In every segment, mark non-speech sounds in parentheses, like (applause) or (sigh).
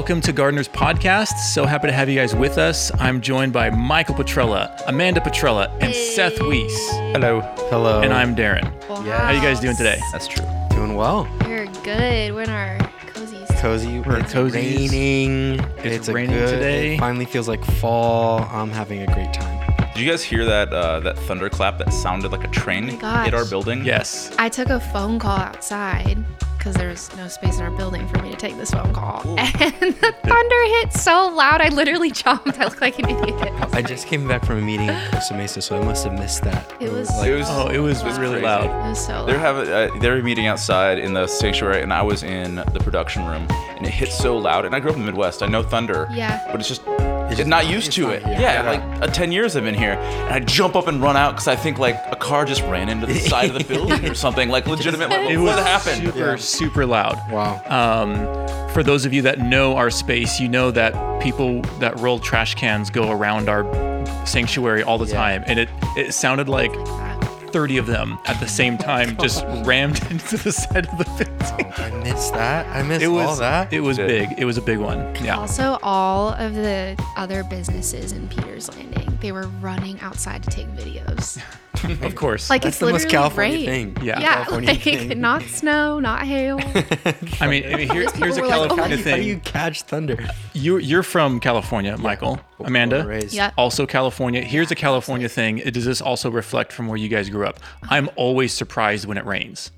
Welcome to Gardeners Podcast. So happy to have you guys with us. I'm joined by Michael Petrella, Amanda Petrella, and Seth Weiss. Hello. Hello. And I'm Darren. Yeah. How you guys doing today? That's true. Doing well. We're good. We're in our cozies. Cozy. We're it's cozies. raining. It's a raining good, today. It finally feels like fall. I'm having a great time. Did you guys hear that uh, that thunderclap that sounded like a train Oh hit our building? Yes. I took a phone call outside because there was no space in our building for me to take this phone call. (laughs) And the thunder hit so loud, I literally jumped. I look like an idiot. I just came back from a meeting in Costa Mesa, so I must have missed that. It was- It was. Oh, it was was really loud. It was so loud. They're having uh, they're meeting outside in the sanctuary, and I was in the production room, and it hit so loud. And I grew up in the Midwest. I know thunder. Yeah. But it's just. It's It's just- not used it's to not- it. yeah. Yeah, Yeah. like uh, 10 years I've been here. And I jump up and run out because I think like a car just ran into the side of the (laughs) building or something. Like legitimate. Like, It what was happened? super, Yeah. super loud. Wow. Um, for those of you that know our space, you know that people that roll trash cans go around our sanctuary all the Yeah. time, and it it sounded like Like that. 30 of them at the same time just (laughs) rammed (laughs) into the side of the building. Oh, I missed that. I missed It all was that. it was Yeah. big. It was a big one. Yeah. Also, all of the other businesses in Peters Landing, they were running outside to take videos. (laughs) Of course. Like That's it's the most literally California rain. thing. Yeah. Yeah, California like thing. (laughs) not snow, not hail. (laughs) I mean, I mean here, here's a people were like, "Oh my California God." How do you catch thunder? You you're from California, Michael. Amanda. Born. Yeah. Also California. Here's a California thing. Does this also reflect from where you guys grew up? I'm always surprised when it rains.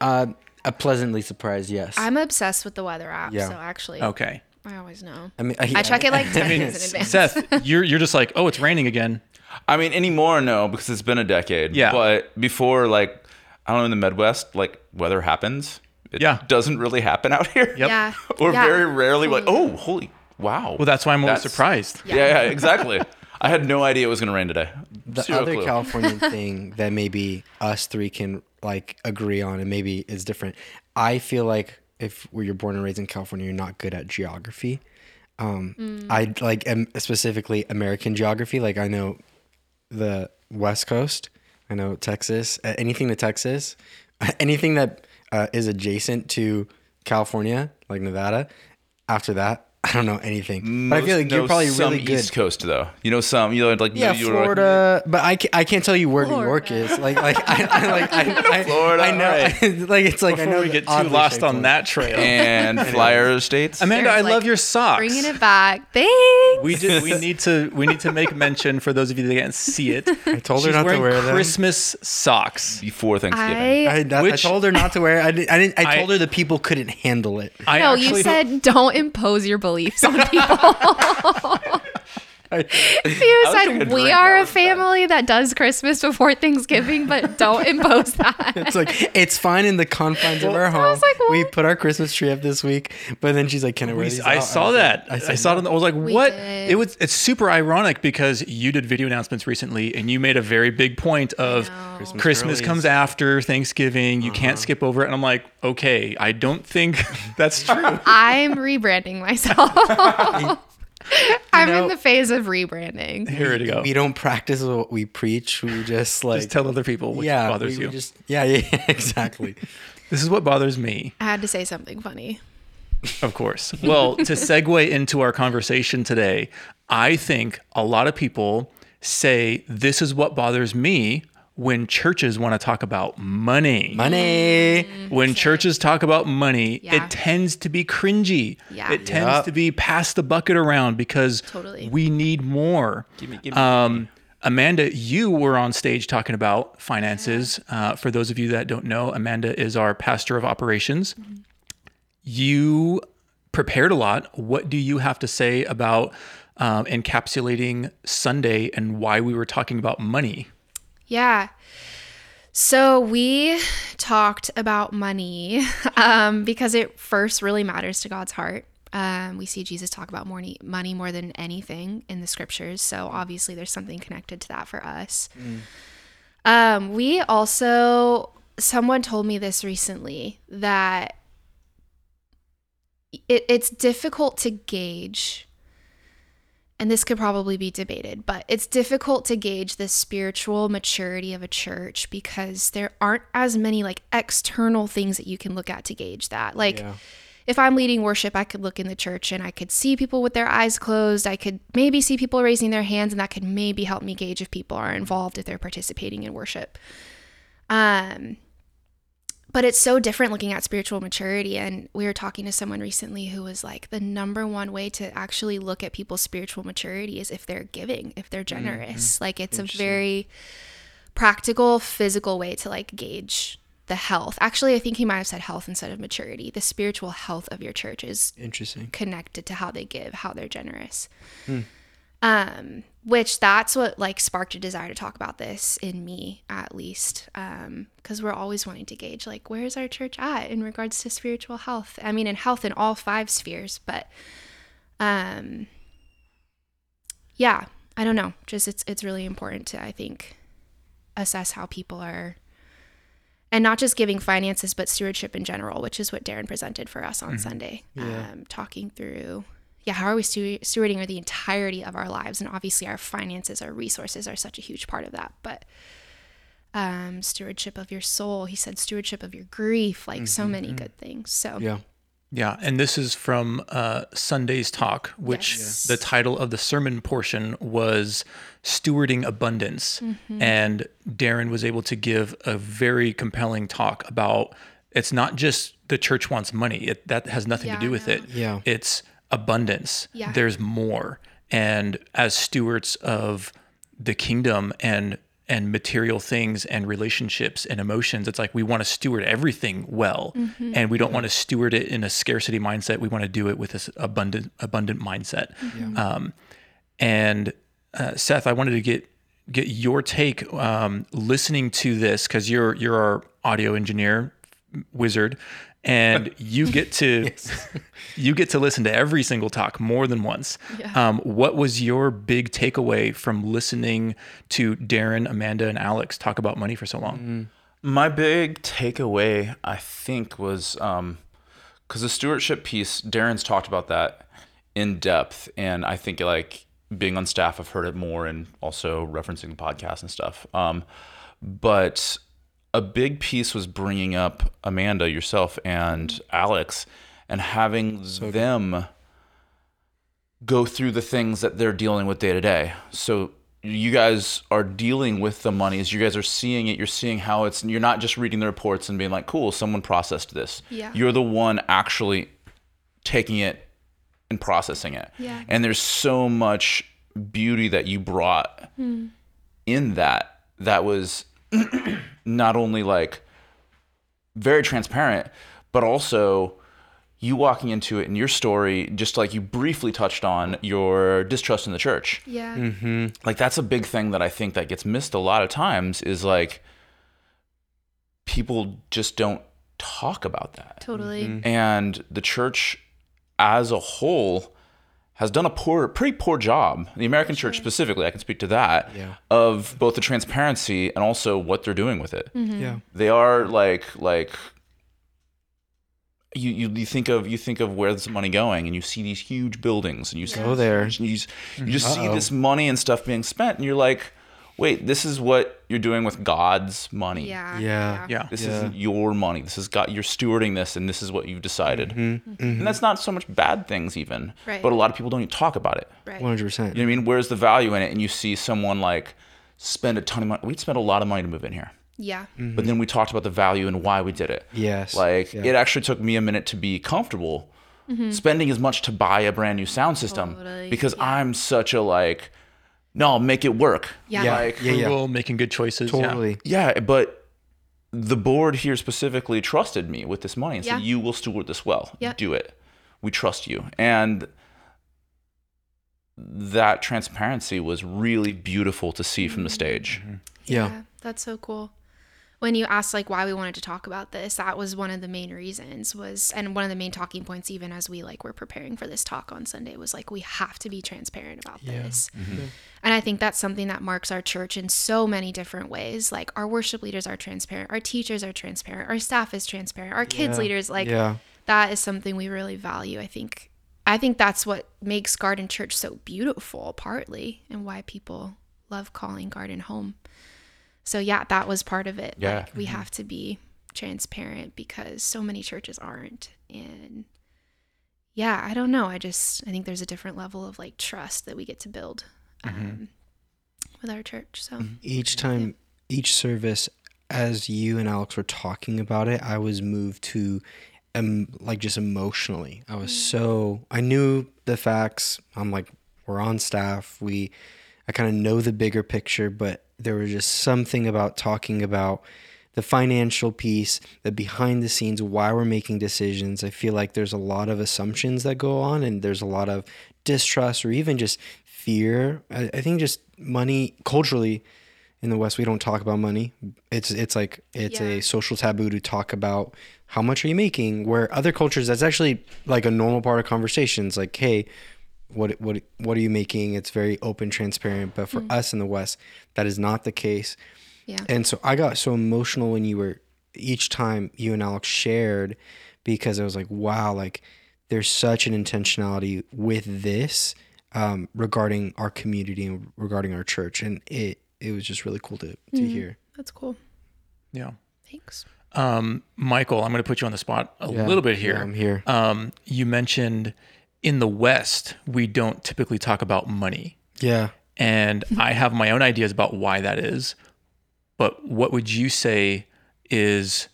Uh, a pleasantly surprised, yes. I'm obsessed with the weather app, Yeah. so actually, Okay. I always know. I mean, I check it like 10 (laughs) I mean, days in advance. Seth, you're you're just like, oh, it's raining again. I mean, anymore, no, because it's been a decade. Yeah. But before, like, I don't know, in the Midwest, like, weather happens. It Yeah. doesn't really happen out (laughs) here. Yep. Yeah. or yeah. very rarely, like, mm-hmm. oh, holy, wow. Well, that's why I'm always That's- surprised. Yeah, yeah, exactly. I had no idea it was gonna rain today. the Zero other clue. Californian (laughs) thing that maybe us three can like agree on, and maybe is different. I feel like if where you're born and raised in California, you're not good at geography. Um, Mm. I like am specifically American geography. Like I know the West Coast. I know Texas. Uh, anything to Texas, (laughs) anything that uh, is adjacent to California, like Nevada. After that, I don't know anything. but I feel like you're probably some really good. East Coast though. You know some. You know like Yeah, you were like- Florida, but I can't, I can't tell you where New York is. Like, like I, I like I, (laughs) I, Florida, I know, right. (laughs) like it's like I Before know we get too lost on that trail. (laughs) and flyer states. Amanda, I There's, love like, your socks. Bringing it back. Thanks. We did. We need to. We need to make mention for those of you that can't see it. I told her She's not to wear them. Christmas socks. before Thanksgiving. I, I, that- I Which- told her not to wear. I didn't. I, didn't, I I- told her the people couldn't handle it. I no, you said don't impose your beliefs on people. (laughs) (laughs) I, you was taking said we are a family that does Christmas before Thanksgiving, but don't impose that. (laughs) it's like it's fine in the confines of our home. was like, we put our Christmas tree up this week, but then she's like, "Can I wear We- these?" I out?" saw was like- that. I, said, saw it. "No." I was like, We "What?" did. It was. It's super ironic because you did video announcements recently, and you made a very big point of know. Christmas, Christmas comes after Thanksgiving. You can't uh-huh. skip over it. And I'm like, okay, I don't think (laughs) that's true. I'm rebranding myself. (laughs) I'm know- in the phase of rebranding. Here we go. We don't practice what we preach. We just like Just tell other people what yeah, bothers we, you. we just yeah, yeah, yeah, (laughs) exactly. this is what bothers me. I had to say something funny. Of course. (laughs) Well, to segue into our conversation today, I think a lot of people say this is what bothers me when churches want to talk about money. Money. When churches talk about money, Yeah. it tends to be cringy. Yeah. It tends Yep. to be pass the bucket around because Totally. we need more. Give me, give me. Um, Amanda, you were on stage talking about finances. Uh, for those of you that don't know, Amanda is our pastor of operations. You prepared a lot. What do you have to say about um, encapsulating Sunday and why we were talking about money? Yeah. So we talked about money (laughs) um, because it first really matters to God's heart. Um, we see Jesus talk about money, money more than anything in the scriptures. So obviously, there's something connected to that for us. Um, we also, someone told me this recently that it, it's difficult to gauge and this could probably be debated, but it's difficult to gauge the spiritual maturity of a church because there aren't as many like external things that you can look at to gauge that. Like Yeah. if I'm leading worship, I could look in the church and I could see people with their eyes closed. I could maybe see people raising their hands, and that could maybe help me gauge if people are involved, if they're participating in worship. Um, but it's so different looking at spiritual maturity. And we were talking to someone recently who was like, the number one way to actually look at people's spiritual maturity is if they're giving, if they're mm-hmm. generous. Like it's a very practical, physical way to like gauge the health. Actually, I think he might have said health instead of maturity. The spiritual health of your church is Interesting. connected to how they give, how they're generous. Hmm. Um, which that's what like sparked a desire to talk about this in me, at least, Um, because we're always wanting to gauge like where's our church at in regards to spiritual health. I mean, in health in all five spheres, but um, yeah, I don't know. Just it's it's really important to I think assess how people are and not just giving finances but stewardship in general which is what darren presented for us on sunday Yeah. um, talking through yeah how are we stew- stewarding the entirety of our lives and obviously our finances our resources are such a huge part of that but um, stewardship of your soul he said stewardship of your grief like so many good things so Yeah. Yeah, and this is from uh, Sunday's talk, which Yes. the title of the sermon portion was Stewarding Abundance. Mm-hmm. And Darren was able to give a very compelling talk about it's not just the church wants money, it, that has nothing Yeah, to do with no. it. Yeah. It's abundance. Yeah. There's more. And as stewards of the kingdom and and material things and relationships and emotions it's like we want to steward everything well Mm-hmm. and we don't want to steward it in a scarcity mindset we want to do it with this abundant abundant mindset um, and uh, seth i wanted to get get your take um, listening to this because you're you're our audio engineer wizard and (laughs) you get to (laughs) you get to listen to every single talk more than once. Yeah. Um, what was your big takeaway from listening to Darren, Amanda, and Alex talk about money for so long? My big takeaway, I think, was because the stewardship piece, Darren's talked about that in depth, and I think like being on staff, I've heard it more, and also referencing the podcast and stuff. Um, but a big piece was bringing up Amanda, yourself, and Alex, and having them go through the things that they're dealing with day to day. So you guys are dealing with the monies. You guys are seeing it. You're seeing how it's. You're not just reading the reports and being like, "Cool, someone processed this." Yeah. You're the one actually taking it and processing it. Yeah. And there's so much beauty that you brought hmm. in that. That was not only like very transparent, but also you walking into it in your story, just like you briefly touched on your distrust in the church. yeah mm-hmm. Like that's a big thing that I think that gets missed a lot of times is like people just don't talk about that. totally mm-hmm. And the church as a whole has done a poor pretty poor job. The American church specifically, I can speak to that, Yeah. of both the transparency and also what they're doing with it mm-hmm. Yeah. they are like like you, you you think of you think of where's the money going and you see these huge buildings and you see Go there. and you, just- you just mm-hmm. see Uh-oh. this money and stuff being spent and you're like wait this is what you're doing with god's money yeah Yeah. Yeah. this Yeah. isn't your money this is god you're stewarding this and this is what you've decided and that's not so much bad things even Mm-hmm. Right. but a lot of people don't even talk about it right 100%. you know what i mean where's the value in it and you see someone like spend a ton of money we'd spent a lot of money to move in here yeah but then we talked about the value and why we did it. Yes. Like Yeah. it actually took me a minute to be comfortable mm-hmm. spending as much to buy a brand new sound system Totally, because yeah. I'm such a like, no, make it work. Yeah. Yeah. Like, yeah. Yeah. Frugal, making good choices. yeah. Totally. yeah, but the board here specifically trusted me with this money and Yeah. said, you will steward this well. Yep. Do it. We trust you. And that transparency was really beautiful to see from the mm-hmm. stage. Mm-hmm. Yeah. that's so cool when you asked like why we wanted to talk about this that was one of the main reasons was and one of the main talking points even as we like were preparing for this talk on sunday was like we have to be transparent about this. Mm-hmm. And i think that's something that marks our church in so many different ways. Like our worship leaders are transparent our teachers are transparent our staff is transparent our kids Yeah. leaders like Yeah. that is something we really value i think. I think that's what makes garden church so beautiful partly and why people love calling garden home so yeah that was part of it. Yeah. like we have to be transparent because so many churches aren't and yeah, I don't know. I just I think there's a different level of like trust that we get to build um, with our church. So each time each service as you and alex were talking about it i was moved to um like just emotionally. I was so i knew the facts. I'm like we're on staff. We i kind of know the bigger picture but there was just something about talking about the financial piece the behind the scenes why we're making decisions i feel like there's a lot of assumptions that go on and there's a lot of distrust or even just fear i, I think just money culturally in the West we don't talk about money. It's it's like it's Yeah. a social taboo to talk about how much are you making. Where other cultures that's actually like a normal part of conversations. Like, hey, what what what are you making? It's very open, transparent. But for us in the West, that is not the case. yeah, And so I got so emotional when you were each time you and Alex shared because I was like, wow, like there's such an intentionality with this um, regarding our community and regarding our church, and it it was just really cool to to hear. that's cool. Yeah. Thanks. Um, Michael, I'm going to put you on the spot a Yeah. little bit here. Yeah, I'm here. Um, you mentioned in the West, we don't typically talk about money. Yeah. And I have my own ideas about why that is. But what would you say is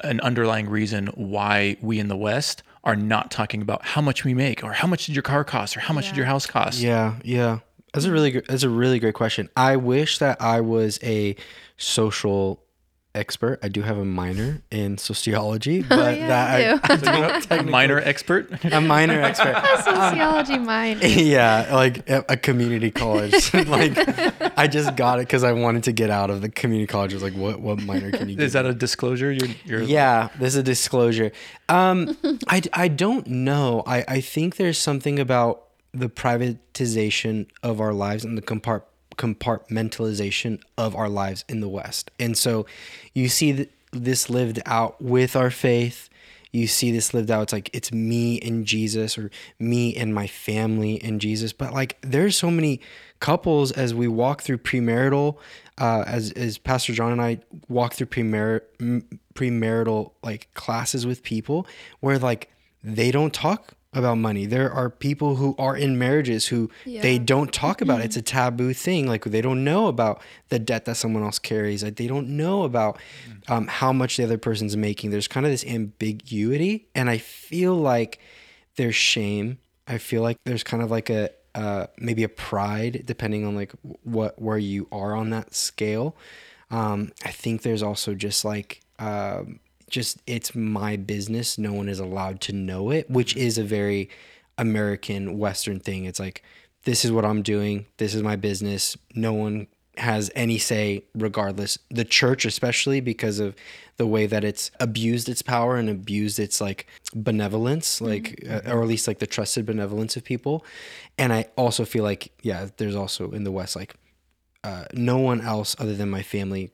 an underlying reason why we in the West are not talking about how much we make or how much did your car cost or how much did your house cost? Yeah, yeah. That's a really good. That's a really great question. I wish that I was a social expert. I do have a minor in sociology, (laughs) but Oh, yeah, that I, do. (laughs) I don't A minor expert. (laughs) a minor expert. Sociology minor. yeah, like a, a community college. like I just got it because I wanted to get out of the community college. I was like, what what minor can you? Is give that a disclosure? You're, you're yeah, this is a disclosure. Um, I, I don't know. I, I think there's something about the privatization of our lives and the compart- compartmentalization of our lives in the West. And so you see th- this lived out with our faith. You see this lived out. It's like it's me and Jesus or me and my family and Jesus. But like there's so many couples as we walk through premarital, uh, as as Pastor John and I walk through premar- premarital like classes with people where like they don't talk about money. There are people who are in marriages who they don't talk about. it. It's a taboo thing. Like they don't know about the debt that someone else carries. Like they don't know about um, how much the other person's making. There's kind of this ambiguity, and I feel like there's shame. I feel like there's kind of like a uh, maybe a pride, depending on like what where you are on that scale. Um, I think there's also just like um, just it's my business. No one is allowed to know it, which is a very American Western thing. It's like this is what I'm doing. This is my business. No one has any say regardless the church especially because of the way that it's abused its power and abused its like benevolence like uh, or at least like the trusted benevolence of people and i also feel like yeah there's also in the west like uh, no one else other than my family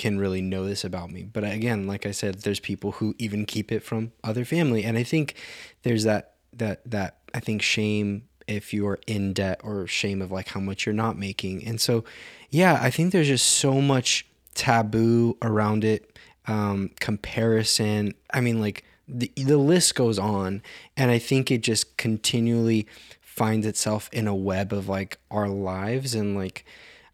can really know this about me. But again like i said there's people who even keep it from other family. And i think there's that that that i think shame if you're in debt or shame of like how much you're not making. And so yeah i think there's just so much taboo around it um comparison. I mean like the, the list goes on. And i think it just continually finds itself in a web of like our lives and like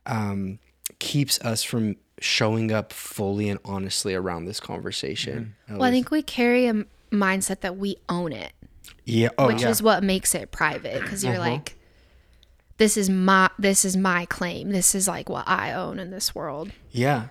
um keeps us from showing up fully and honestly around this conversation mm-hmm. at Well, I think we carry a m- mindset that we own it, yeah oh which yeah. is what makes it private because you're uh-huh. like, this is my this is my claim. This is like what I own in this world. yeah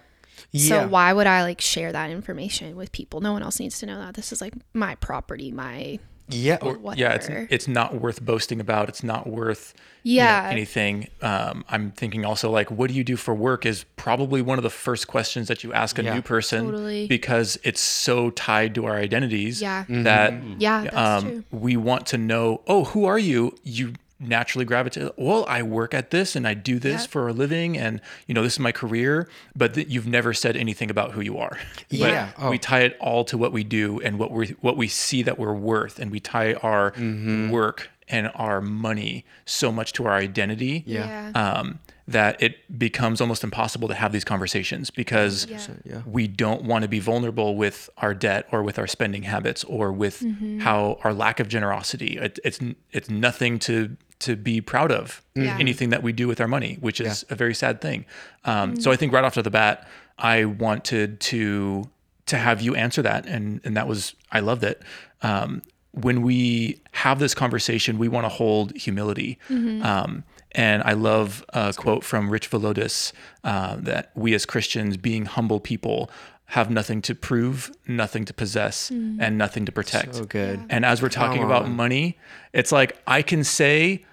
yeah So why would I like share that information with people? No one else needs to know that. This is like my property, my yeah or, whatever. yeah, it's it's not worth boasting about. It's not worth you know, Yeah. anything. Um, I'm thinking also like, what do you do for work is probably one of the first questions that you ask a Yeah. new person Totally. because it's so tied to our identities Yeah. that yeah, that's um, true. we want to know. Oh, who are you? You naturally gravitate. Well, I work at this and I do this Yep. for a living, and you know this is my career. But th- you've never said anything about who you are. (laughs) Yeah. But we Oh. tie it all to what we do and what we what we see that we're worth, and we tie our Mm-hmm. work and our money so much to our identity. Yeah. Um, that it becomes almost impossible to have these conversations because yeah. we don't want to be vulnerable with our debt or with our spending habits or with how our lack of generosity. It, it's it's nothing to to be proud of Yeah. anything that we do with our money, which is a very sad thing. Um, So I think right off to the bat, I wanted to to have you answer that, and and that was I loved it. Um, when we have this conversation, we want to hold humility. Um, and I love a quote from Rich Villodas uh, that we as Christians, being humble people, have nothing to prove, nothing to possess, and nothing to protect. So good. And as we're talking about money, it's like I can say,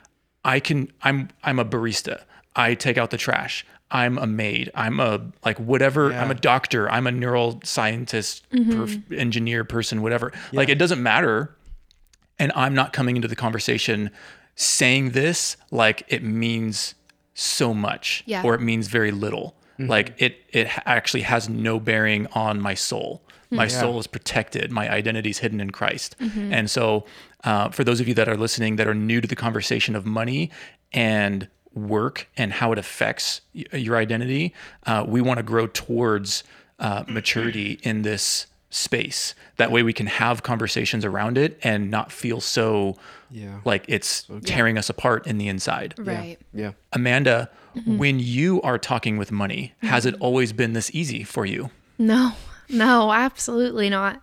I can. I'm I'm a barista. I take out the trash. I'm a maid. I'm a like whatever. I'm a doctor. I'm a neuroscientist, perf- engineer, person, whatever. Like it doesn't matter. And I'm not coming into the conversation saying this like it means so much Yeah. or it means very little. Like it it actually has no bearing on my soul. My soul is protected. My identity is hidden in Christ. And so, uh, for those of you that are listening that are new to the conversation of money and work and how it affects y- your identity, uh, we want to grow towards uh, maturity in this space. That way, we can have conversations around it and not feel so Yeah. like it's tearing us apart in the inside. Right. Yeah. Amanda, mm-hmm. when you are talking with money, has it mm-hmm. always been this easy for you? No, no, absolutely not.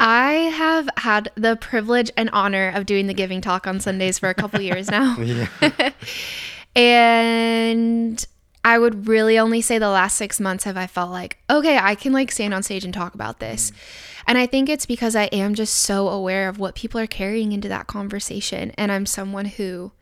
I have had the privilege and honor of doing the giving talk on Sundays for a couple (laughs) years now. (laughs) and I would really only say the last six months have I felt like, okay, I can like stand on stage and talk about this. Mm. And I think it's because I am just so aware of what people are carrying into that conversation. And I'm someone who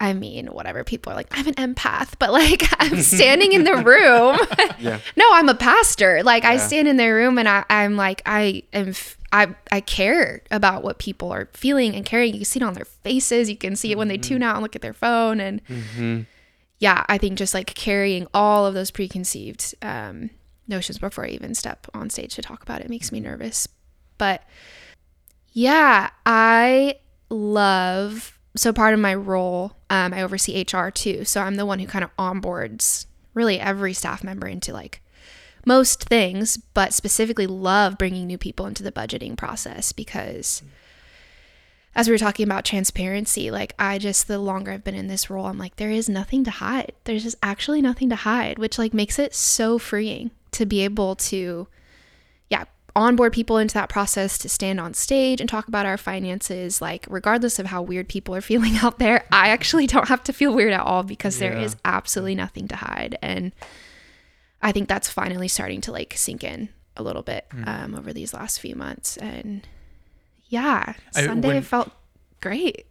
I mean, whatever people are like, I'm an empath, but like (laughs) I'm standing in the (laughs) room. Yeah. (laughs) no, I'm a pastor. Like I stand in their room and I, I'm like, I am, I, I care about what people are feeling and caring. You can see it on their faces. You can see it when they tune mm-hmm. out and look at their phone. And mm-hmm. Yeah, I think just like carrying all of those preconceived um, notions before I even step on stage to talk about it makes me nervous. But yeah, I love. So part of my role, um, I oversee HR too. So I'm the one who kind of onboards really every staff member into like most things, but specifically love bringing new people into the budgeting process because as we were talking about transparency, like I just the longer I've been in this role, I'm like there is nothing to hide. There's just actually nothing to hide, which like makes it so freeing to be able to yeah, onboard people into that process to stand on stage and talk about our finances like regardless of how weird people are (laughs) feeling out there, I actually don't have to feel weird at all because there Yeah. is absolutely nothing to hide and I think that's finally starting to like sink in a little bit um, over these last few months and yeah, I- Sunday when- felt great.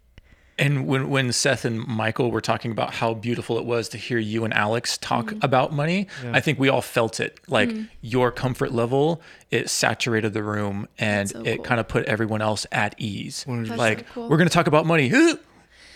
And when when Seth and Michael were talking about how beautiful it was to hear you and Alex talk about money, I think we all felt it. Like your comfort level, it saturated the room and so it cool. kind of put everyone else at ease. That's Like so cool. we're going to talk about money.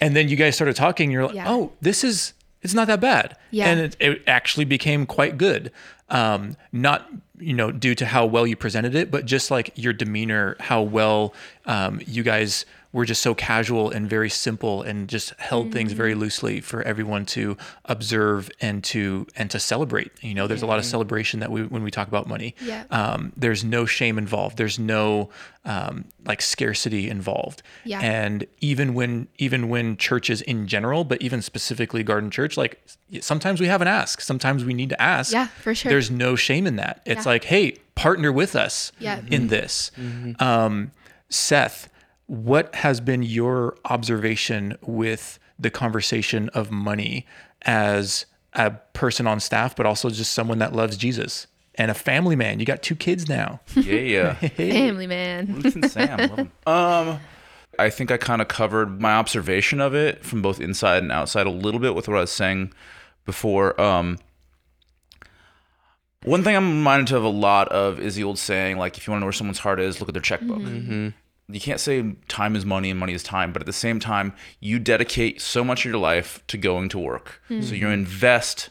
And then you guys started talking, you're like, Yeah. "Oh, this is it's not that bad." Yeah. And it, it actually became quite good. Um, not you know due to how well you presented it, but just like your demeanor, how well um, you guys were just so casual and very simple and just held things very Mm-hmm. loosely for everyone to observe and to and to celebrate. You know, there's a lot of celebration that we when we talk about money. Yeah. Um, there's no shame involved. There's no um, like scarcity involved. Yeah. And even when even when churches in general, but even specifically Garden Church, like sometimes we have an ask. Sometimes we need to ask. Yeah, for sure. There's no shame in that. It's Yeah. like, hey, partner with us Yeah. in this. Um, Seth, what has been your observation with the conversation of money as a person on staff, but also just someone that loves Jesus and a family man? You got two kids now. (laughs) Yeah, yeah. (laughs) Family man. Listen, Sam, love him. (laughs) Um, I think I kind of covered my observation of it from both inside and outside a little bit with what I was saying before. Um, one thing I'm reminded of a lot of is the old saying, like, if you want to know where someone's heart is, look at their checkbook. You can't say time is money and money is time, but at the same time, you dedicate so much of your life to going to work. So you mm-hmm. invest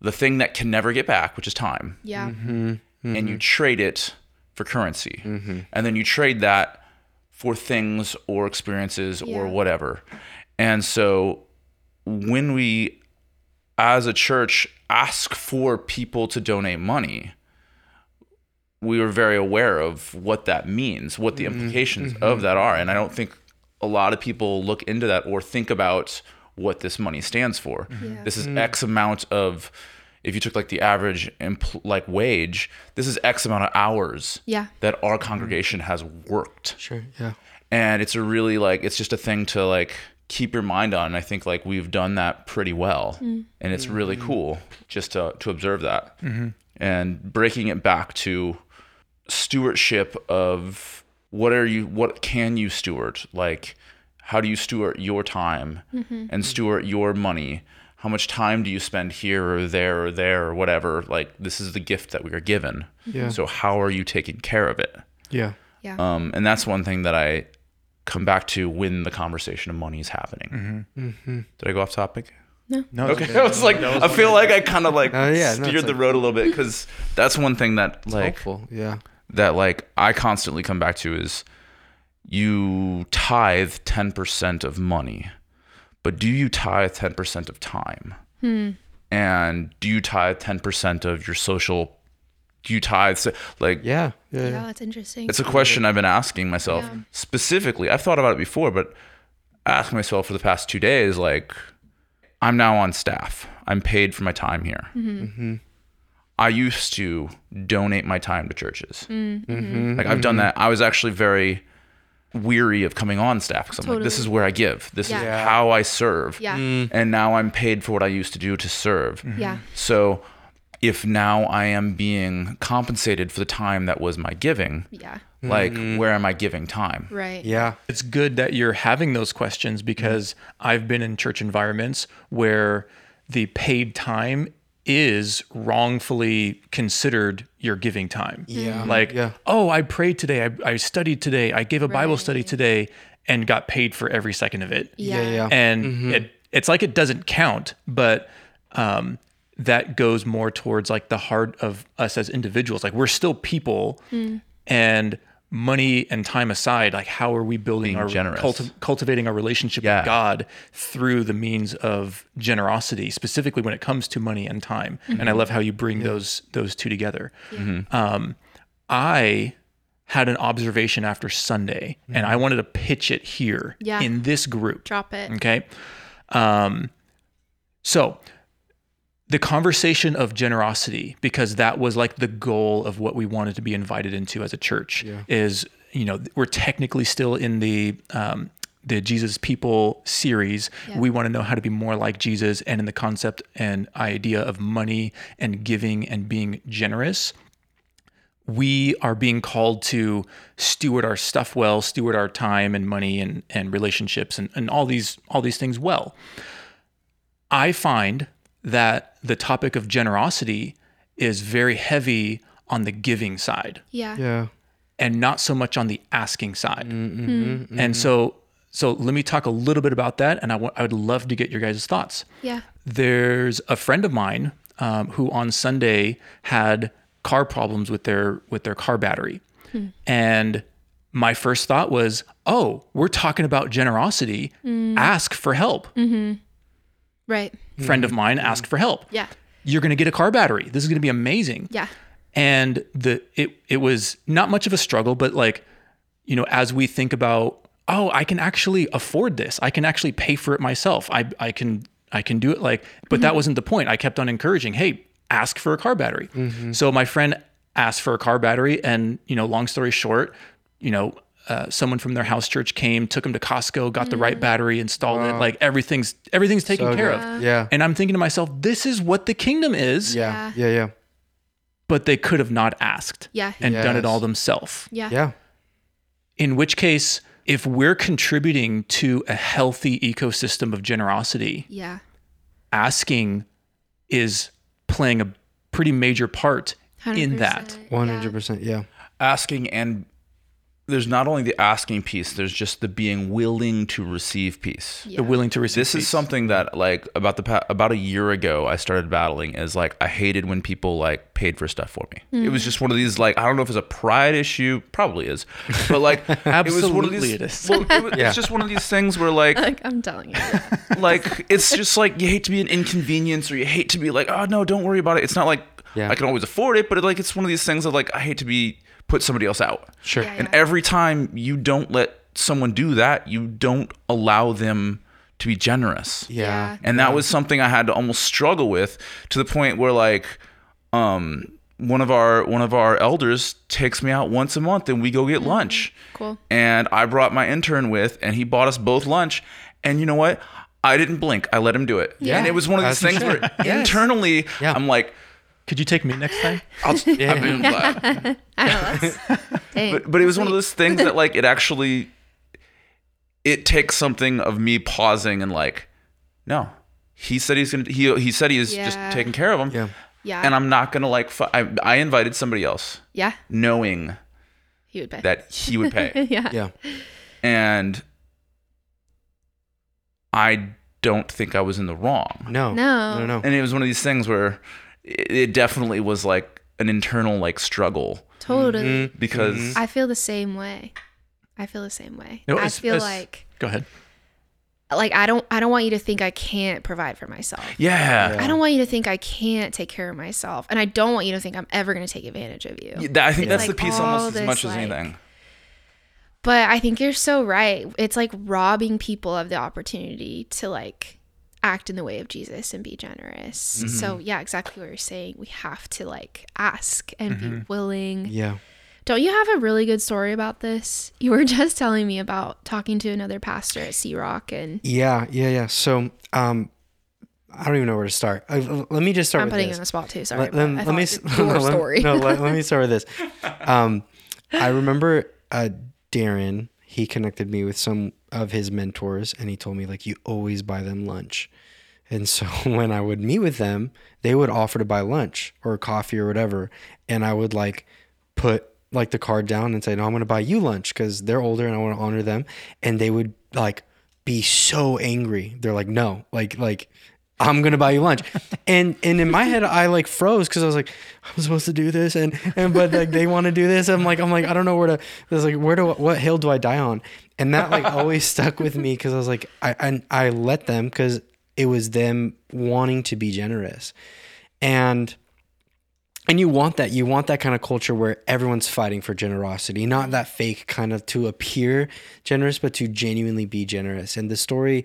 the thing that can never get back, which is time Yeah. Mm-hmm. and you mm-hmm. trade it for currency. And then you trade that for things or experiences or whatever. And so when we as a church ask for people to donate money, we were very aware of what that means, what the Mm-hmm. implications mm-hmm. of that are. And I don't think a lot of people look into that or think about what this money stands for. Mm-hmm. Yeah. This Mm. is X amount of if you took like the average empl- like wage, this is X amount of hours Yeah. that our mm-hmm. congregation has worked Sure. Yeah. and it's a really like it's just a thing to like keep your mind on i think like we've done that pretty well mm. and it's really cool just to to observe that and breaking it back to stewardship of what are you what can you steward like how do you steward your time mm-hmm. and steward your money how much time do you spend here or there or there or whatever like this is the gift that we are given Yeah. so how are you taking care of it Yeah. Yeah. um, and that's one thing that I come back to when the conversation of money is happening. Mm-hmm. Did I go off topic? No, no Okay, (laughs) I was like, I feel like I kind of like Oh, yeah, steered it's the like- road a little bit because that's one thing that like Hopeful. Yeah. That like I constantly come back to is you tithe ten percent of money, but do you tithe ten percent of time? Hmm. And do you tithe ten percent of your social? Do you tithe like Yeah. Yeah. yeah, yeah. that's interesting. it's a question I've been asking myself Yeah. specifically. I've thought about it before, but ask myself for the past two days, like, I'm now on staff. I'm paid for my time here. Mm-hmm. Mm-hmm. I used to donate my time to churches. Mm, mm-hmm. Mm-hmm. Like I've done that. I was actually very weary of coming on staff because I'm like, this is where I give. This Yeah. is Yeah. how I serve. yeah. Mm. And now I'm paid for what I used to do to serve. Mm-hmm. Yeah. So if now I am being compensated for the time that was my giving, Yeah. like where am i giving time Right. Yeah. it's good that you're having those questions because I've been in church environments where the paid time is wrongfully considered your giving time. Mm-hmm. Yeah. Like, Yeah. oh, I prayed today, I, I studied today, I gave a Bible study today, and got paid for every second of it. Yeah. Yeah. Yeah. And mm-hmm. it it's like it doesn't count, but um, that goes more towards like the heart of us as individuals. Like we're still people, hmm. and money and time aside, like how are we building Being our generous. culti- cultivating our relationship Yeah. with God through the means of generosity, specifically when it comes to money and time. And I love how you bring those those two together. Um, I had an observation after Sunday, and I wanted to pitch it here Yeah. in this group. Drop it. Okay. Um, so the conversation of generosity, because that was like the goal of what we wanted to be invited into as a church, is you know we're technically still in the um, the Jesus People series. Yeah. We want to know how to be more like Jesus, and in the concept and idea of money and giving and being generous we are being called to steward our stuff well, steward our time and money and, and relationships and, and all these all these things well. I find that the topic of generosity is very heavy on the giving side Yeah. Yeah. and not so much on the asking side. Mm, mm-hmm, hmm. mm-hmm. And so so let me talk a little bit about that and I would love to get your guys' thoughts Yeah. there's a friend of mine um, who on Sunday had car problems with their with their car battery, hmm. and my first thought was, "Oh, we're talking about generosity. Hmm. Ask for help." Mm-hmm. Right. Friend of mm-hmm. mine asked mm-hmm. for help. Yeah. You're going to get a car battery. This is going to be amazing. Yeah. and the it it was not much of a struggle but like you know as we think about oh i can actually afford this. I can actually pay for it myself. I i can i can do it. Like but that mm-hmm. wasn't the point. I kept on encouraging hey ask for a car battery. So my friend asked for a car battery and you know long story short you know uh, someone from their house church came took them to costco got the right battery installed it like everything's everything's taken So care good. of Yeah. and i'm thinking to myself this is what the kingdom is Yeah. Yeah. Yeah. but they could have not asked Yeah. and done it all themselves. Yeah. Yeah. In which case, if we're contributing to a healthy ecosystem of generosity, Yeah. asking is playing a pretty major part in that. One hundred percent. Yeah. asking and there's not only the asking piece, there's just the being willing to receive peace. Yeah. They're willing to receive. This is something that like about the pa- about a year ago I started battling is like I hated when people like paid for stuff for me. It was mm. just one of these like I don't know if it's a pride issue, probably is, but like (laughs) it was one of Absolutely these. it is. Well, it was, (laughs) Yeah. It's just one of these things where like Like I'm telling you. like it's just like you hate to be an inconvenience or you hate to be like oh no don't worry about it. It's not like Yeah. I can always afford it, but like it's one of these things of like I hate to be put somebody else out. Sure. Yeah, And every time you don't let someone do that, you don't allow them to be generous. Yeah. And that was something I had to almost struggle with to the point where like um one of our one of our elders takes me out once a month and we go get lunch. Cool. And I brought my intern with and he bought us both lunch. And you know what? I didn't blink. I let him do it. Yeah. And it was one of these As you things where. Yes. internally Yeah. I'm like, Could you take me next time? (laughs) I'll, I've been glad. (laughs) I know (laughs) but but it was one of those things that like it actually it takes something of me pausing and like no he said he's gonna he, he said he is just taking care of him Yeah. Yeah. and i'm not gonna like fu- I, I invited somebody else yeah. knowing He would pay. that he would pay yeah. Yeah. and i don't think i was in the wrong No. No. No. No. and it was one of these things where it, it definitely was like an internal like struggle Totally. Mm-hmm. Mm-hmm. because mm-hmm. I feel the same way. I feel the same way. No, I feel like Go ahead. like I don't I don't want you to think I can't provide for myself. yeah, I don't want you to think I can't take care of myself. And I don't want you to think I'm ever going to take advantage of you. Yeah, that- I think that's Like the piece all almost as much as like- anything. But I think you're so right. It's like robbing people of the opportunity to like act in the way of Jesus and be generous. Mm-hmm. So yeah, exactly what you're saying. We have to like ask and be willing. Yeah. Don't you have a really good story about this? You were (laughs) just telling me about talking to another pastor at Sea Rock and Yeah. Yeah. Yeah. So, um, I don't even know where to start. Uh, let me just start I'm with putting you this. on the spot too. Sorry. let, let- I let me your no, (laughs) let- story. no, let, let me start with this. (laughs) Um, I remember uh, Darren. He connected me with some of his mentors, and he told me like, "You always buy them lunch." And so (laughs) when I would meet with them, they would offer to buy lunch or coffee or whatever, and I would like put like the card down and say, "No, I'm going to buy you lunch because they're older and I want to honor them." And they would like be so angry. They're like, "No, like like I'm gonna buy you lunch," and and in my head I like froze because I was like, "I'm supposed to do this," and and but like they want to do this. I'm like I'm like I don't know where to. I was like, where do what hill do I die on? And that like always (laughs) stuck with me because I was like I I, I let them because it was them wanting to be generous, and and you want that you want that kind of culture where everyone's fighting for generosity not that fake kind of to appear generous but to genuinely be generous and the story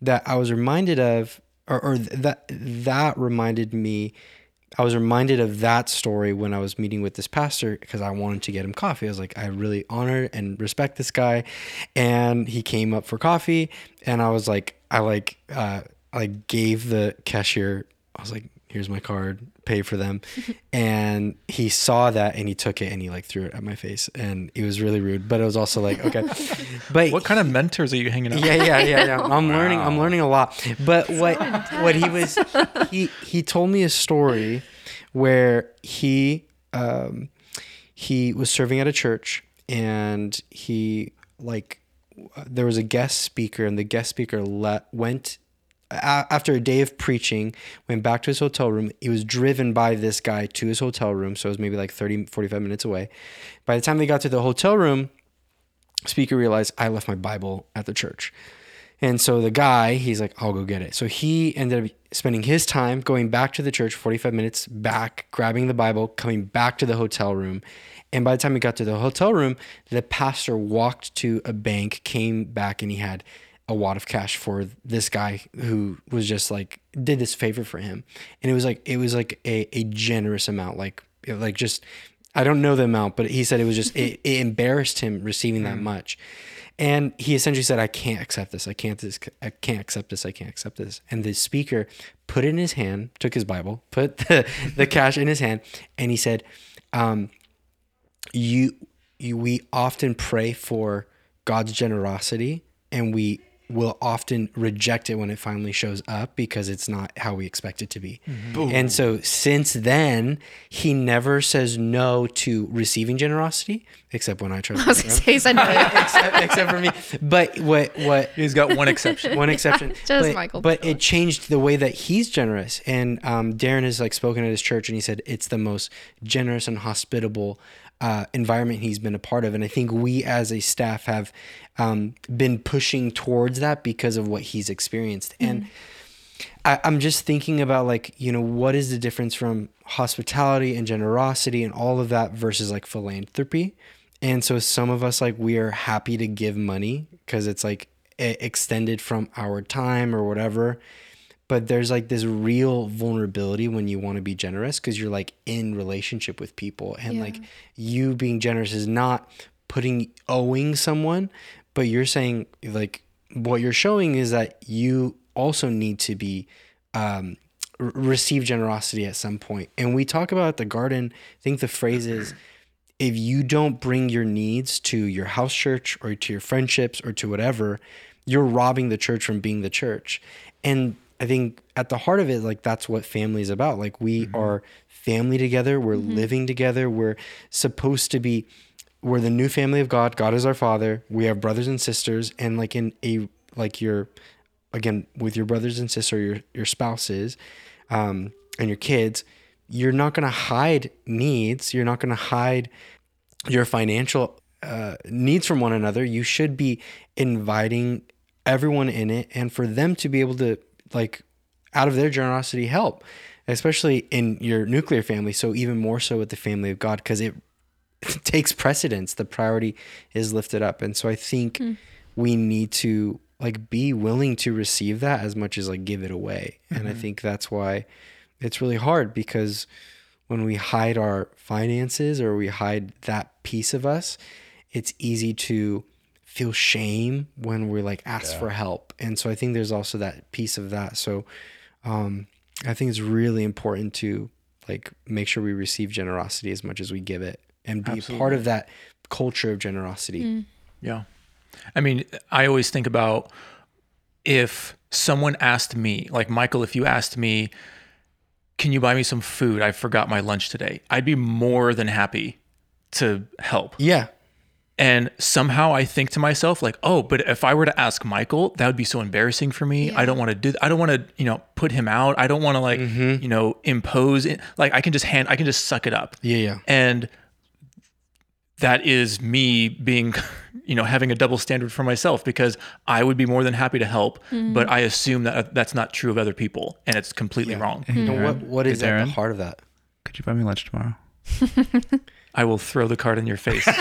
that i was reminded of or, or that that reminded me i was reminded of that story when i was meeting with this pastor because i wanted to get him coffee. I was like i really honor and respect this guy and he came up for coffee and i was like i like uh i gave the cashier i was like here's my card. Pay for them. (laughs) And he saw that and he took it and he like threw it at my face. And it was really rude but it was also like okay. (laughs) But What kind of mentors are you hanging out? yeah yeah yeah yeah. I'm (laughs) learning i'm learning a lot. But what what he was he he told me a story where he um he was serving at a church and he like there was a guest speaker and the guest speaker let went a- after a day of preaching went back to his hotel room. He was driven by this guy to his hotel room so it was maybe like 30 45 minutes away. By the time they got to the hotel room speaker realized i left my bible at the church. And so the guy he's like i'll go get it. So he ended up spending his time going back to the church 45 minutes back grabbing the bible coming back to the hotel room. And by the time he got to the hotel room the pastor walked to a bank came back and he had a wad of cash for this guy who was just like did this favor for him. And it was like it was like a, a generous amount. Like like just i don't know the amount but he said it was just it, (laughs) it embarrassed him receiving that much. And he essentially said i can't accept this. I can't this i can't accept this. I can't accept this. And the speaker put it in his hand took his bible put the, (laughs) the cash in his hand and he said um, you, you we often pray for god's generosity and we will often reject it when it finally shows up because it's not how we expect it to be. Mm-hmm. And so since then, he never says no to receiving generosity, except when I try to (laughs) I was gonna say, he said no. (laughs) except, except for me. But what what (laughs) He's got one exception. one exception. Just but, Michael But it changed the way that he's generous. And um, Darren has like spoken at his church, and he said it's the most generous and hospitable uh, environment he's been a part of. And I think we as a staff have um, been pushing towards that because of what he's experienced. And I, I'm just thinking about like, you know, what is the difference from hospitality and generosity and all of that versus like philanthropy? And so some of us like we are happy to give money because it's like extended from our time or whatever. But there's like this real vulnerability when you want to be generous because you're like in relationship with people and Yeah. like you being generous is not putting owing someone, but you're saying like what you're showing is that you also need to be um, receive generosity at some. And we talk about the garden. I think the phrase is if you don't bring your needs to your house church or to your friendships or to whatever, you're robbing the church from being the church. And I think at the heart of it, like that's what family is about. Like we are family together, we're living together, we're supposed to be we're the new family of God. God is our father. We have brothers and sisters, and like in a like your again with your brothers and sisters, your your spouses, um, and your kids, you're not gonna hide needs. You're not gonna hide your financial uh, needs from one another. You should be inviting everyone in it, and for them to be able to like out of their generosity help, especially in your nuclear family. So even more so with the family of God, because it (laughs) takes precedence. The priority is lifted up. And so i think hmm. we need to like be willing to receive that as much as like give it away. And i mm-hmm. think that's why it's really hard because when we hide our finances or we hide that piece of us it's easy to feel shame when we're like ask for help and so i think there's also that piece of that so um i think it's really important to like make sure we receive generosity as much as we give it and be part of that culture of generosity Yeah. I mean, I always think about if someone asked me, like Michael, if you asked me, can you buy me some food? I forgot my lunch today. I'd be more than happy to help. yeah And somehow I think to myself, like, oh, but if I were to ask Michael, that would be so embarrassing for me. I don't want to do, I don't want to, you know, put him out. I don't want to like, mm-hmm. you know, impose it. Like I can just hand, I can just suck it up. yeah yeah And that is me being, (laughs) you know, having a double standard for myself because I would be more than happy to help, mm-hmm. but I assume that uh, that's not true of other people and it's completely wrong. And what what is at the heart of that Could you buy me lunch tomorrow? (laughs) I will throw the card in your face. (laughs)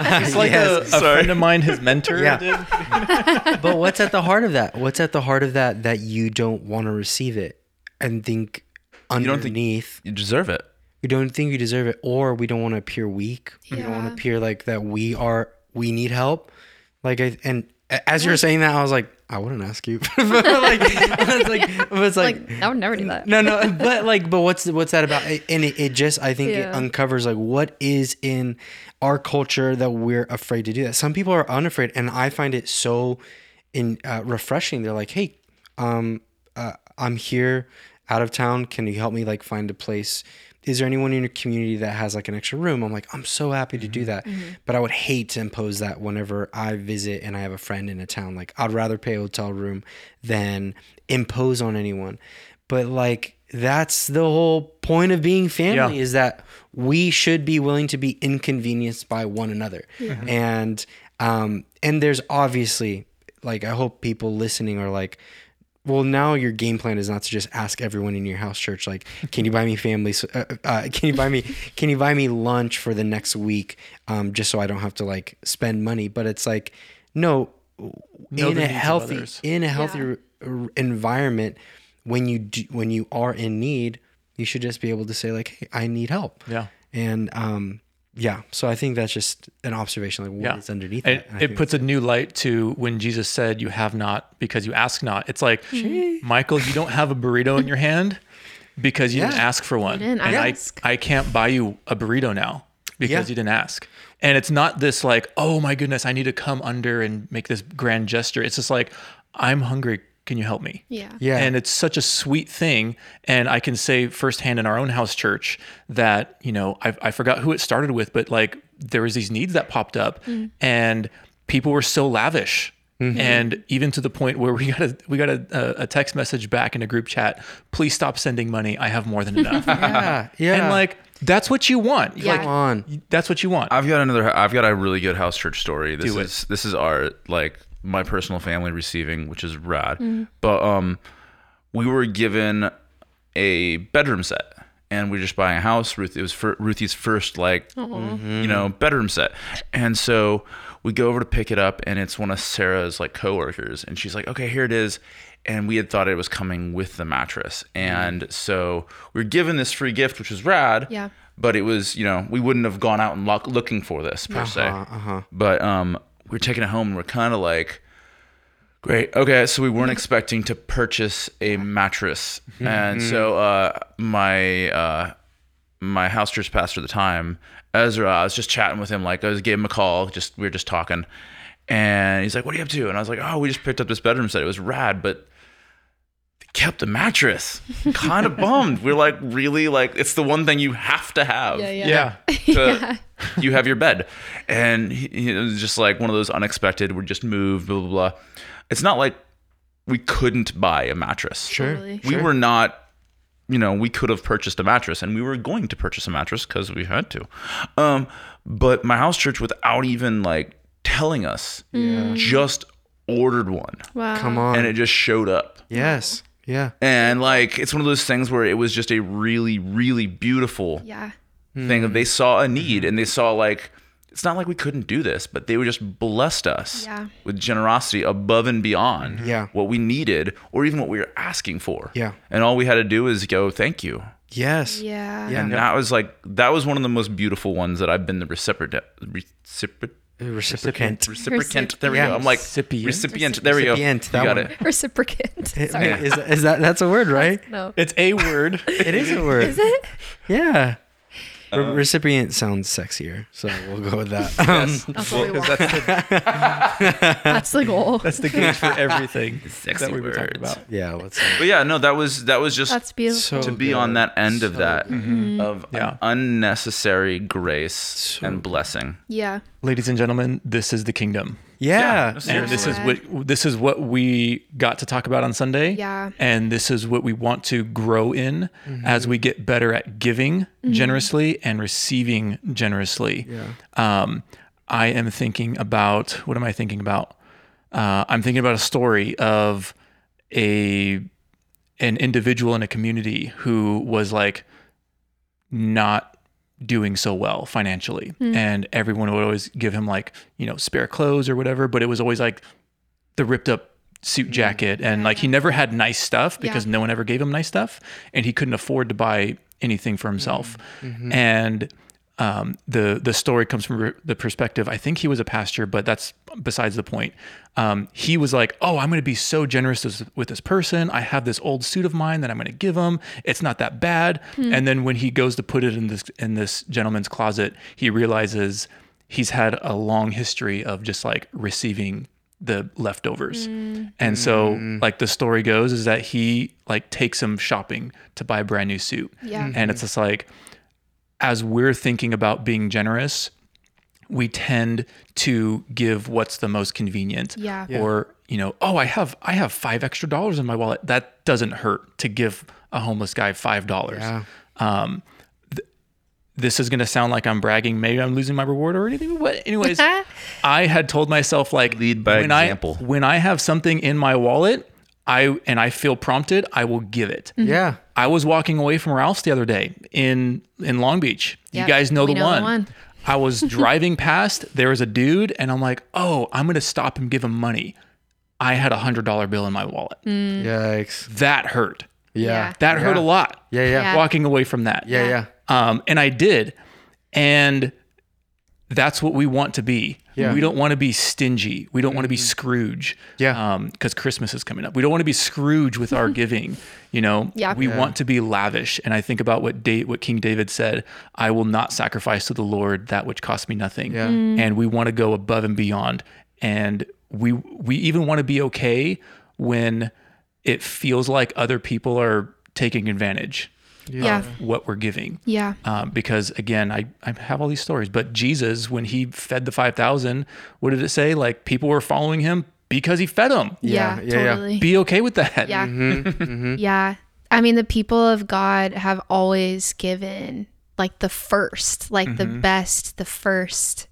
It's like a, a friend of mine, his mentor Yeah. did. (laughs) but what's at the heart of that what's at the heart of that that you don't want to receive it and think underneath you, don't think- underneath You deserve it. we don't think you deserve it or we don't want to appear weak Yeah. we don't want to appear like that we are we need help like I, and a- as you were saying that i was like i wouldn't ask you. (laughs) But like it's like but it's like, Like, I would never do that. no no but like but what's what's that about? And it, it just i think it uncovers like what is in our culture that we're afraid to do that. Some people are unafraid and i find it so in uh, refreshing. They're like hey um uh, i'm here out of town. Can you help me like find a place is there anyone in your community that has like an extra room? I'm like i'm so happy to do mm-hmm. that. Mm-hmm. But i would hate to impose that whenever i visit and i have a friend in a town. Like i'd rather pay a hotel room than impose on anyone. But like that's the whole point of being family Yeah. is that we should be willing to be inconvenienced by one another. Mm-hmm. And um and there's obviously like i hope people listening are like well now your game plan is not to just ask everyone in your house church like can you buy me family uh, uh, can you buy me (laughs) can you buy me lunch for the next week um, just so i don't have to like spend money? But it's like no Know in the a needs of healthy in a healthy r- r- environment when you do, when you are in need you should just be able to say like hey i need help. Yeah. and um yeah so i think that's just an observation like what is Yeah. underneath It, that it puts a new light to when Jesus said, You have not because you ask not. It's like, hmm. Michael, you don't have a burrito in your hand because you didn't ask for one. didn't and ask. I, I can't buy you a burrito now because Yeah. you didn't ask. And it's not this like, oh my goodness, I need to come under and make this grand gesture. It's just like, I'm hungry. Can you help me? Yeah. Yeah. And it's such a sweet thing. And I can say firsthand in our own house church that, you know, I, I forgot who it started with, but like there was these needs that popped up mm-hmm. and people were so lavish. Mm-hmm. And even to the point where we got a we got a, a text message back in a group chat. Please stop sending money. I have more than (laughs) enough. yeah. (laughs) Yeah. And like that's what you want. Yeah. Like Come on. that's what you want. I've got another. I've got a really good house church story. This Do it. is this is our like my personal family receiving, which is rad. But um, we were given a bedroom set, and we are just buying a house. Ruth, it was for Ruthie's first like you know bedroom set, and so we go over to pick it up, and it's one of Sarah's like coworkers, and she's like, "Okay, here it is." And we had thought it was coming with the mattress, and so we were given this free gift, which was rad Yeah. but it was you know we wouldn't have gone out and look, looking for this per se uh-huh. but um we're taking it home and we're kind of like great okay. So we weren't expecting to purchase a mattress. And so uh my uh my house church pastor at the time. Ezra i was just chatting with him like i was gave him a call just we were just talking. And he's like what are you up to? And i was like oh we just picked up this bedroom set. It was rad but kept the mattress kind of (laughs) bummed we're like really like it's the one thing you have to have Yeah. Yeah. yeah. (laughs) to, you have your bed. And he, he- it was just like one of those unexpected, we just moved, blah, blah, blah. It's not like we couldn't buy a mattress. Sure. Totally. We were not, you know, we could have purchased a mattress and we were going to purchase a mattress because we had to. Um, but my house church, without even like telling us, just ordered one Wow. Come on. and it just showed up. yes. Yeah. And like, it's one of those things where it was just a really, really beautiful Yeah. thing of they hmm. saw a need and they saw like it's not like we couldn't do this, but they were just blessed us Yeah. with generosity above and beyond Yeah. what we needed or even what we were asking for. Yeah. And all we had to do is go, thank you. Yes. Yeah. Yeah. And that was like that was one of the most beautiful ones that I've been the reciprocant recipro- Reciprocant. reciprocant. There we Yeah. go. I'm like Recipient. recipient. There we go. Recipient, You got one. it. Reciprocant. It- Sorry. Is, is that that's a word, right? No. It's a word. It is a word. Is it? Yeah. Re- recipient sounds sexier, so we'll go with that. (laughs) Um, That's what we Because want. that's the, (laughs) That's the goal. (laughs) that's the gauge for everything Sexy that we were talking words. about. yeah, let's. But yeah, no, that was that was just That's beautiful. So to be good. on that end of So that of Yeah. unnecessary grace and blessing. yeah. Ladies and gentlemen, this is the kingdom. Yeah. Yeah, and this is what this is what we got to talk about on Sunday. Yeah. And this is what we want to grow in as we get better at giving generously and receiving generously. Yeah. Um, I am thinking about what am I thinking about? Uh, I'm thinking about a story of a an individual in a community who was like not doing so well financially. Hmm. And everyone would always give him like you know spare clothes or whatever but it was always like the ripped up suit hmm. jacket. And like he never had nice stuff because no one ever gave him nice stuff and he couldn't afford to buy anything for himself. Mm-hmm. Mm-hmm. And um, the the story comes from the perspective. I think he was a pastor, but that's besides the point. Um, he was like, "Oh, I'm going to be so generous this, with this person. I have this old suit of mine that I'm going to give him. It's not that bad." And then when he goes to put it in this in this gentleman's closet, he realizes he's had a long history of just like receiving the leftovers. And so like the story goes is that he like takes him shopping to buy a brand new suit. Yeah. And it's just like as we're thinking about being generous, we tend to give what's the most convenient. Yeah. Or, you know, oh, I have I have 5 extra dollars in my wallet. That doesn't hurt to give a homeless guy $5. Yeah. Um th- this is going to sound like I'm bragging. Maybe I'm losing my reward or anything. But anyways, (laughs) I had told myself like Lead by when example. I when I have something in my wallet, I and I feel prompted, I will give it. Yeah. I was walking away from Ralph's the other day in in Long Beach. Yep, you guys know, the, know the one. one. I was (laughs) driving past. There was a dude, and I'm like, "Oh, I'm gonna stop and give him money." I had a hundred dollar bill in my wallet. Yikes. That hurt. Yeah. That hurt a lot. Yeah. Yeah. Yeah. Walking away from that. Yeah. Yeah. Um, and I did, and that's what we want to be. Yeah. We don't want to be stingy. We don't want to be Scrooge. Yeah. Um, because Christmas is coming up. We don't want to be Scrooge with our (laughs) giving. You know. Yeah. We want to be lavish. And I think about what da- what King David said. I will not sacrifice to the Lord that which costs me nothing. Yeah. And we want to go above and beyond. And we we even want to be okay when it feels like other people are taking advantage Yeah. of what we're giving. Yeah. Um, because again, I, I have all these stories, but Jesus, when he fed the 5,000, what did it say? Like people were following him because he fed them. Yeah. Yeah, yeah, yeah. totally. Be okay with that. Yeah. Mm-hmm. (laughs) Yeah. I mean, the people of God have always given like the first, like the Mm-hmm. best, the first.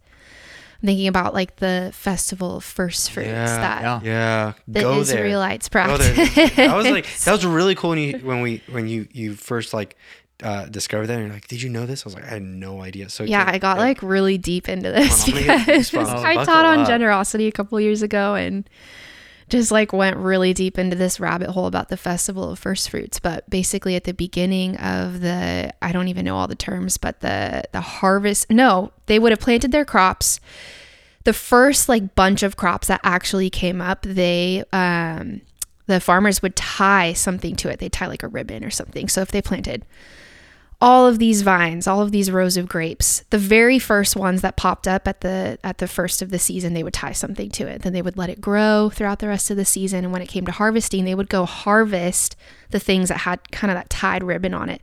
I'm thinking about like the festival of first fruits Yeah, that yeah. Yeah, the go there. Israelites Go practice. there. That was like that was (laughs) really cool when you when we when you you first like uh discovered that and you're like, did you know this? I was like, I had no idea. So yeah, I got like really deep into this I'm because. I taught on up. generosity a couple years ago and just like went really deep into this rabbit hole about the festival of first fruits. But basically at the beginning of the I don't even know all the terms but the the harvest no they would have planted their crops. The first like bunch of crops that actually came up they um the farmers would tie something to it. They'd tie like a ribbon or something. So if they planted all of these vines, all of these rows of grapes. The very first ones that popped up at the at the first of the season, they would tie something to it. Then they would let it grow throughout the rest of the season, and when it came to harvesting, they would go harvest the things that had kind of that tied ribbon on it.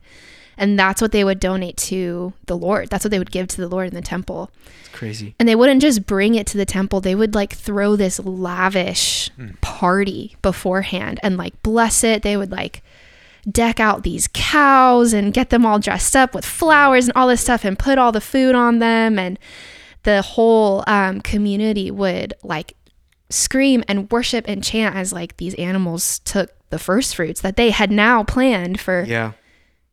And that's what they would donate to the Lord. That's what they would give to the Lord in the temple. It's crazy. And they wouldn't just bring it to the temple, they would like throw this lavish hmm. party beforehand and like bless it. They would like deck out these cows and get them all dressed up with flowers and all this stuff and put all the food on them. And the whole um, community would like scream and worship and chant as like these animals took the first fruits that they had now planned for Yeah.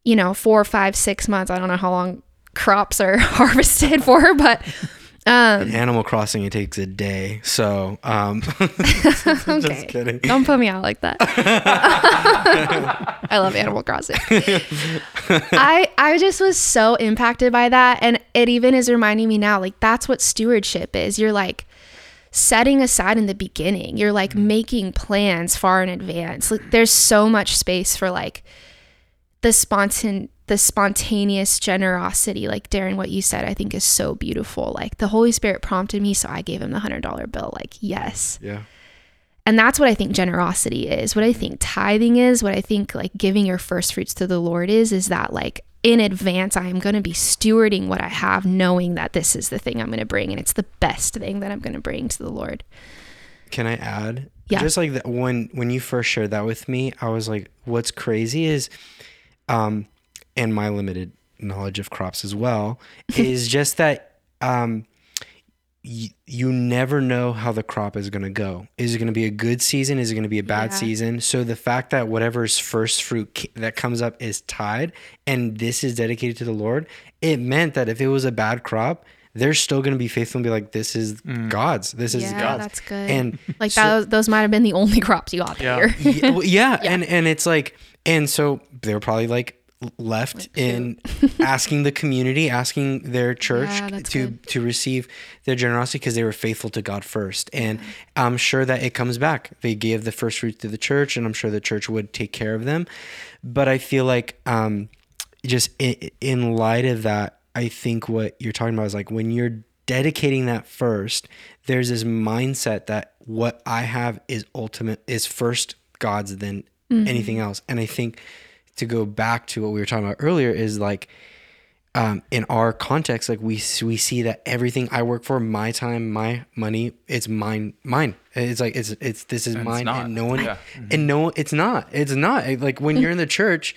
you know, four, five, six months. I don't know how long crops are (laughs) harvested for, but um, In Animal Crossing it takes a day. So um (laughs) okay. just kidding. Don't put me out like that. (laughs) I love Animal Crossing. I I just was so impacted by that, and it even is reminding me now. Like that's what stewardship is. You're like setting aside in the beginning. You're like making plans far in advance. Like, there's so much space for like the spontan the spontaneous generosity like darren what you said i think is so beautiful like the holy spirit prompted me so i gave him the hundred dollar bill like yes Yeah. and that's what I think generosity is. What I think tithing is, what I think like giving your first fruits to the Lord is, is that like in advance, I am going to be stewarding what I have, knowing that this is the thing I'm going to bring and it's the best thing that I'm going to bring to the Lord. Can I add? Yeah. Just like that when when you first shared that with me, I was like, what's crazy is um and my limited knowledge of crops as well, (laughs) is just that um y- you never know how the crop is going to go. Is it going to be a good season? Is it going to be a bad Yeah. season? So the fact that whatever's first fruit ki- that comes up is tied and this is dedicated to the Lord, it meant that if it was a bad crop, they're still going to be faithful and be like, this is God's. This is yeah, God's. that's good. And like so- that, those might have been the only (laughs) crops you got that Yeah. year. yeah, well, (laughs) yeah, and and it's like and so they were probably like left in (laughs) asking the community asking their church Yeah, to good. to receive their generosity because they were faithful to god first. And i'm sure that it comes back. They gave the first fruit to the church and i'm sure the church would take care of them. But i feel like um just in, in light of that i think what you're talking about is like when you're dedicating that first there's this mindset that what i have is ultimate is first god's than anything else. And i think to go back to what we were talking about earlier is like um, in our context like we we see that everything i work for my time my money it's mine mine it's like it's it's this is And mine and no one Yeah. and no it's not it's not like when you're in the church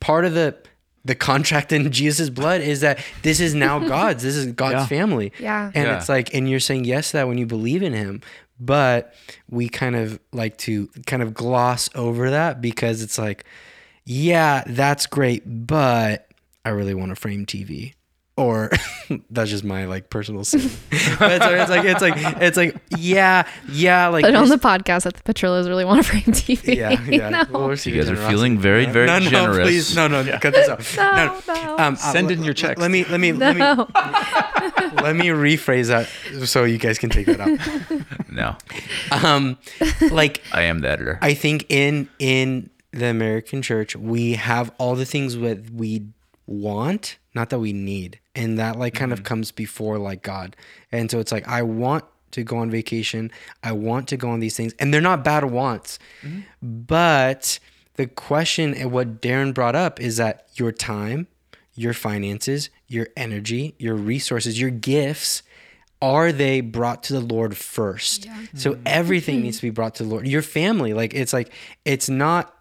part of the the contract in (laughs) jesus blood is that this is now (laughs) god's this is god's Yeah. family Yeah. and Yeah. it's like and you're saying yes to that when you believe in him but we kind of like to kind of gloss over that because it's like yeah that's great but i really want a frame tv or (laughs) that's just my like personal sin (laughs) but it's, it's like it's like it's like yeah yeah like But on the podcast that the Petrillos really want to frame TV. (laughs) yeah yeah No. Well, we're You guys are feeling very, very no, no, generous. please no no cut this out No, no. Um, uh, Send let- in your checks. let me let me let me let me rephrase that so you guys can take that out No, um like I am the editor. I think in in the American church we have all the things that we want, not that we need, and that like kind of mm-hmm. comes before like God. And so it's like I want to go on vacation. I want to go on these things. And they're not bad wants. Mm-hmm. But the question and what Darren brought up is that your time, your finances, your energy, your resources, your gifts, are they brought to the Lord first? So mm-hmm. everything needs to be brought to the Lord. Your family, like it's like it's not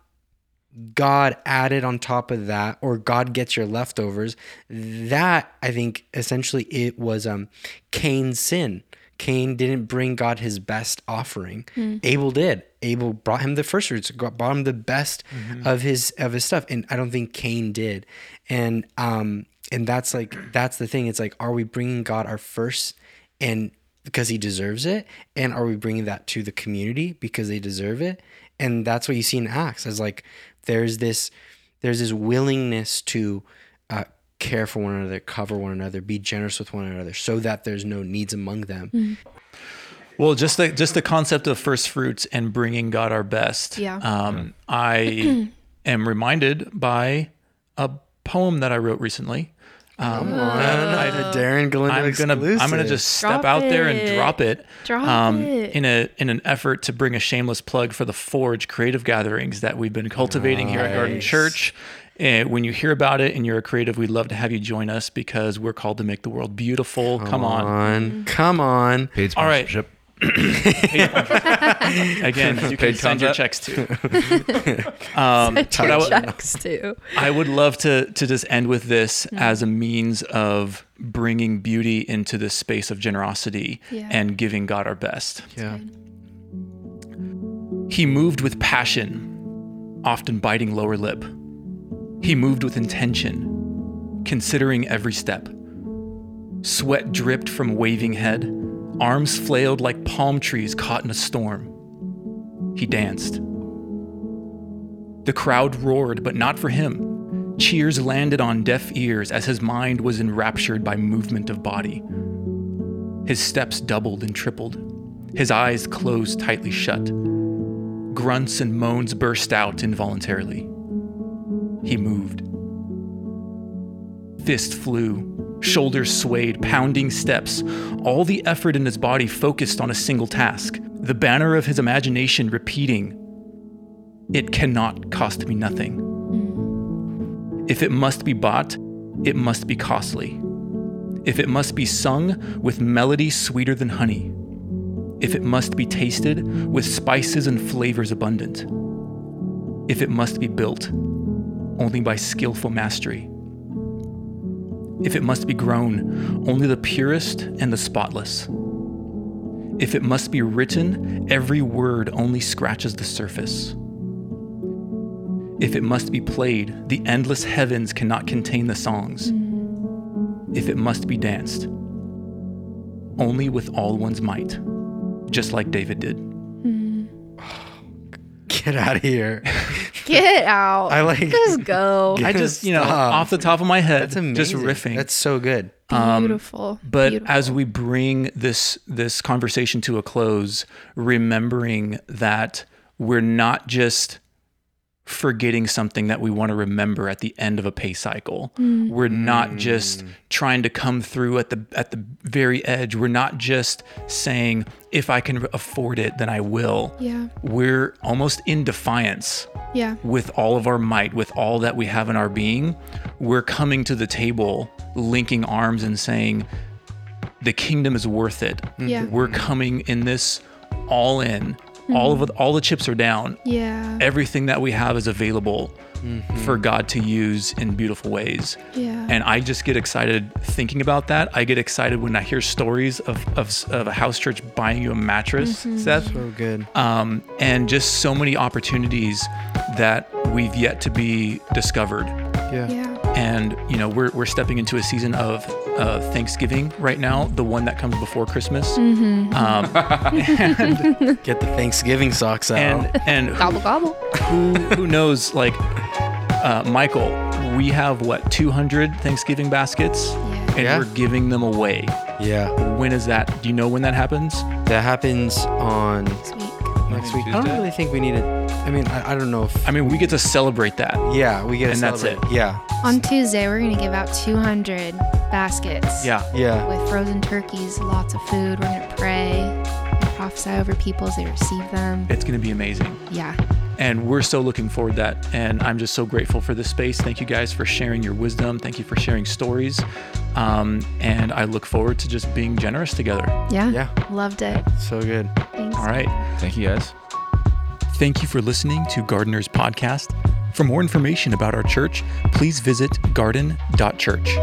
God added on top of that, or God gets your leftovers. That I think essentially it was um Cain's sin. Cain didn't bring God his best offering. Abel did. Abel brought him the first fruits, got- brought him the best of his of his stuff, and I don't think Cain did. And um and that's like that's the thing. It's like, are we bringing God our first, and because He deserves it, and are we bringing that to the community because they deserve it? And that's what you see in Acts. As like there's this there's this willingness to uh, care for one another, cover one another, be generous with one another, so that there's no needs among them. Well, just the just the concept of first fruits and bringing God our best. Yeah. Um, I (clears throat) am reminded by a poem that I wrote recently. Um, I, Darren Galindo I'm gonna exclusive. I'm gonna just step Drop out there and drop it. Drop um, it. in a in an effort to bring a shameless plug for the Forge creative gatherings that we've been cultivating here at Garden Nice. Church. And when you hear about it and you're a creative, we'd love to have you join us because we're called to make the world beautiful. Come on. on, come on. Paid All right. sponsorship. (laughs) Again, (laughs) you can Paid send your checks to. (laughs) um, but I, w- checks too. I would love to to just end with this as a means of bringing beauty into this space of generosity Yeah. and giving God our best. Yeah. He moved with passion, often biting lower lip. He moved with intention, considering every step. Sweat dripped from waving head, arms flailed like palm trees caught in a storm. He danced. The crowd roared, but not for him. Cheers landed on deaf ears as his mind was enraptured by movement of body. His steps doubled and tripled. His eyes closed tightly shut. Grunts and moans burst out involuntarily. He moved. Fist flew, shoulders swayed, pounding steps, all the effort in his body focused on a single task, the banner of his imagination repeating, It cannot cost me nothing. Hmm. If it must be bought, it must be costly. If it must be sung with melody sweeter than honey. If it must be tasted with spices and flavors abundant. If it must be built only by skillful mastery. If it must be grown, only the purest and the spotless. If it must be written, every word only scratches the surface. If it must be played, the endless heavens cannot contain the songs. If it must be danced, only with all one's might, just like David did. Hmm. Get out of here. Get out. I like- Just go. (laughs) I just, you know, Stop. off the top of my head, That's amazing. just riffing. That's so good. Beautiful. Um, but Beautiful. as we bring this this conversation to a close remembering that we're not just forgetting something that we want to remember at the end of a pay cycle mm. we're not mm. just trying to come through at the at the very edge we're not just saying if i can afford it then i will Yeah. we're almost in defiance Yeah. with all of our might, with all that we have in our being, we're coming to the table, linking arms and saying, the kingdom is worth it. Yeah. We're coming in this all in. All of hmm. it, all the chips are down. Yeah. Everything that we have is available mm-hmm. for God to use in beautiful ways. Yeah. And I just get excited thinking about that. I get excited when I hear stories of, of, of a house church buying you a mattress, mm-hmm. Seth So good. um, and just so many opportunities that we've yet to be discovered. Yeah. yeah. And you know, we're we're stepping into a season of uh, Thanksgiving right now, the one that comes before Christmas. Mm-hmm. Um, (laughs) Get the Thanksgiving socks out. and and Gobble gobble. who who knows? Like uh, Michael, we have what 200 Thanksgiving baskets, Yeah. and Yeah. we're giving them away. yeah. When is that? Do you know when that happens? That happens on next week. next week. I don't really think we need it. I mean, I, I don't know if. I mean, we get to celebrate that. yeah, we get to And that's celebrate. it. Yeah. On Tuesday, we're gonna give out 200 baskets. Yeah. Yeah. With frozen turkeys, lots of food. We're gonna pray, and prophesy over people as they receive them. It's going to be amazing. Yeah. And we're so looking forward to that. And I'm just so grateful for this space. Thank you guys for sharing your wisdom. Thank you for sharing stories. Um, and I look forward to just being generous together. Yeah. Yeah. Loved it. So good. Thanks. All right. Thank you guys. Thank you for listening to Gardeners Podcast. For more information about our church, please visit garden.church.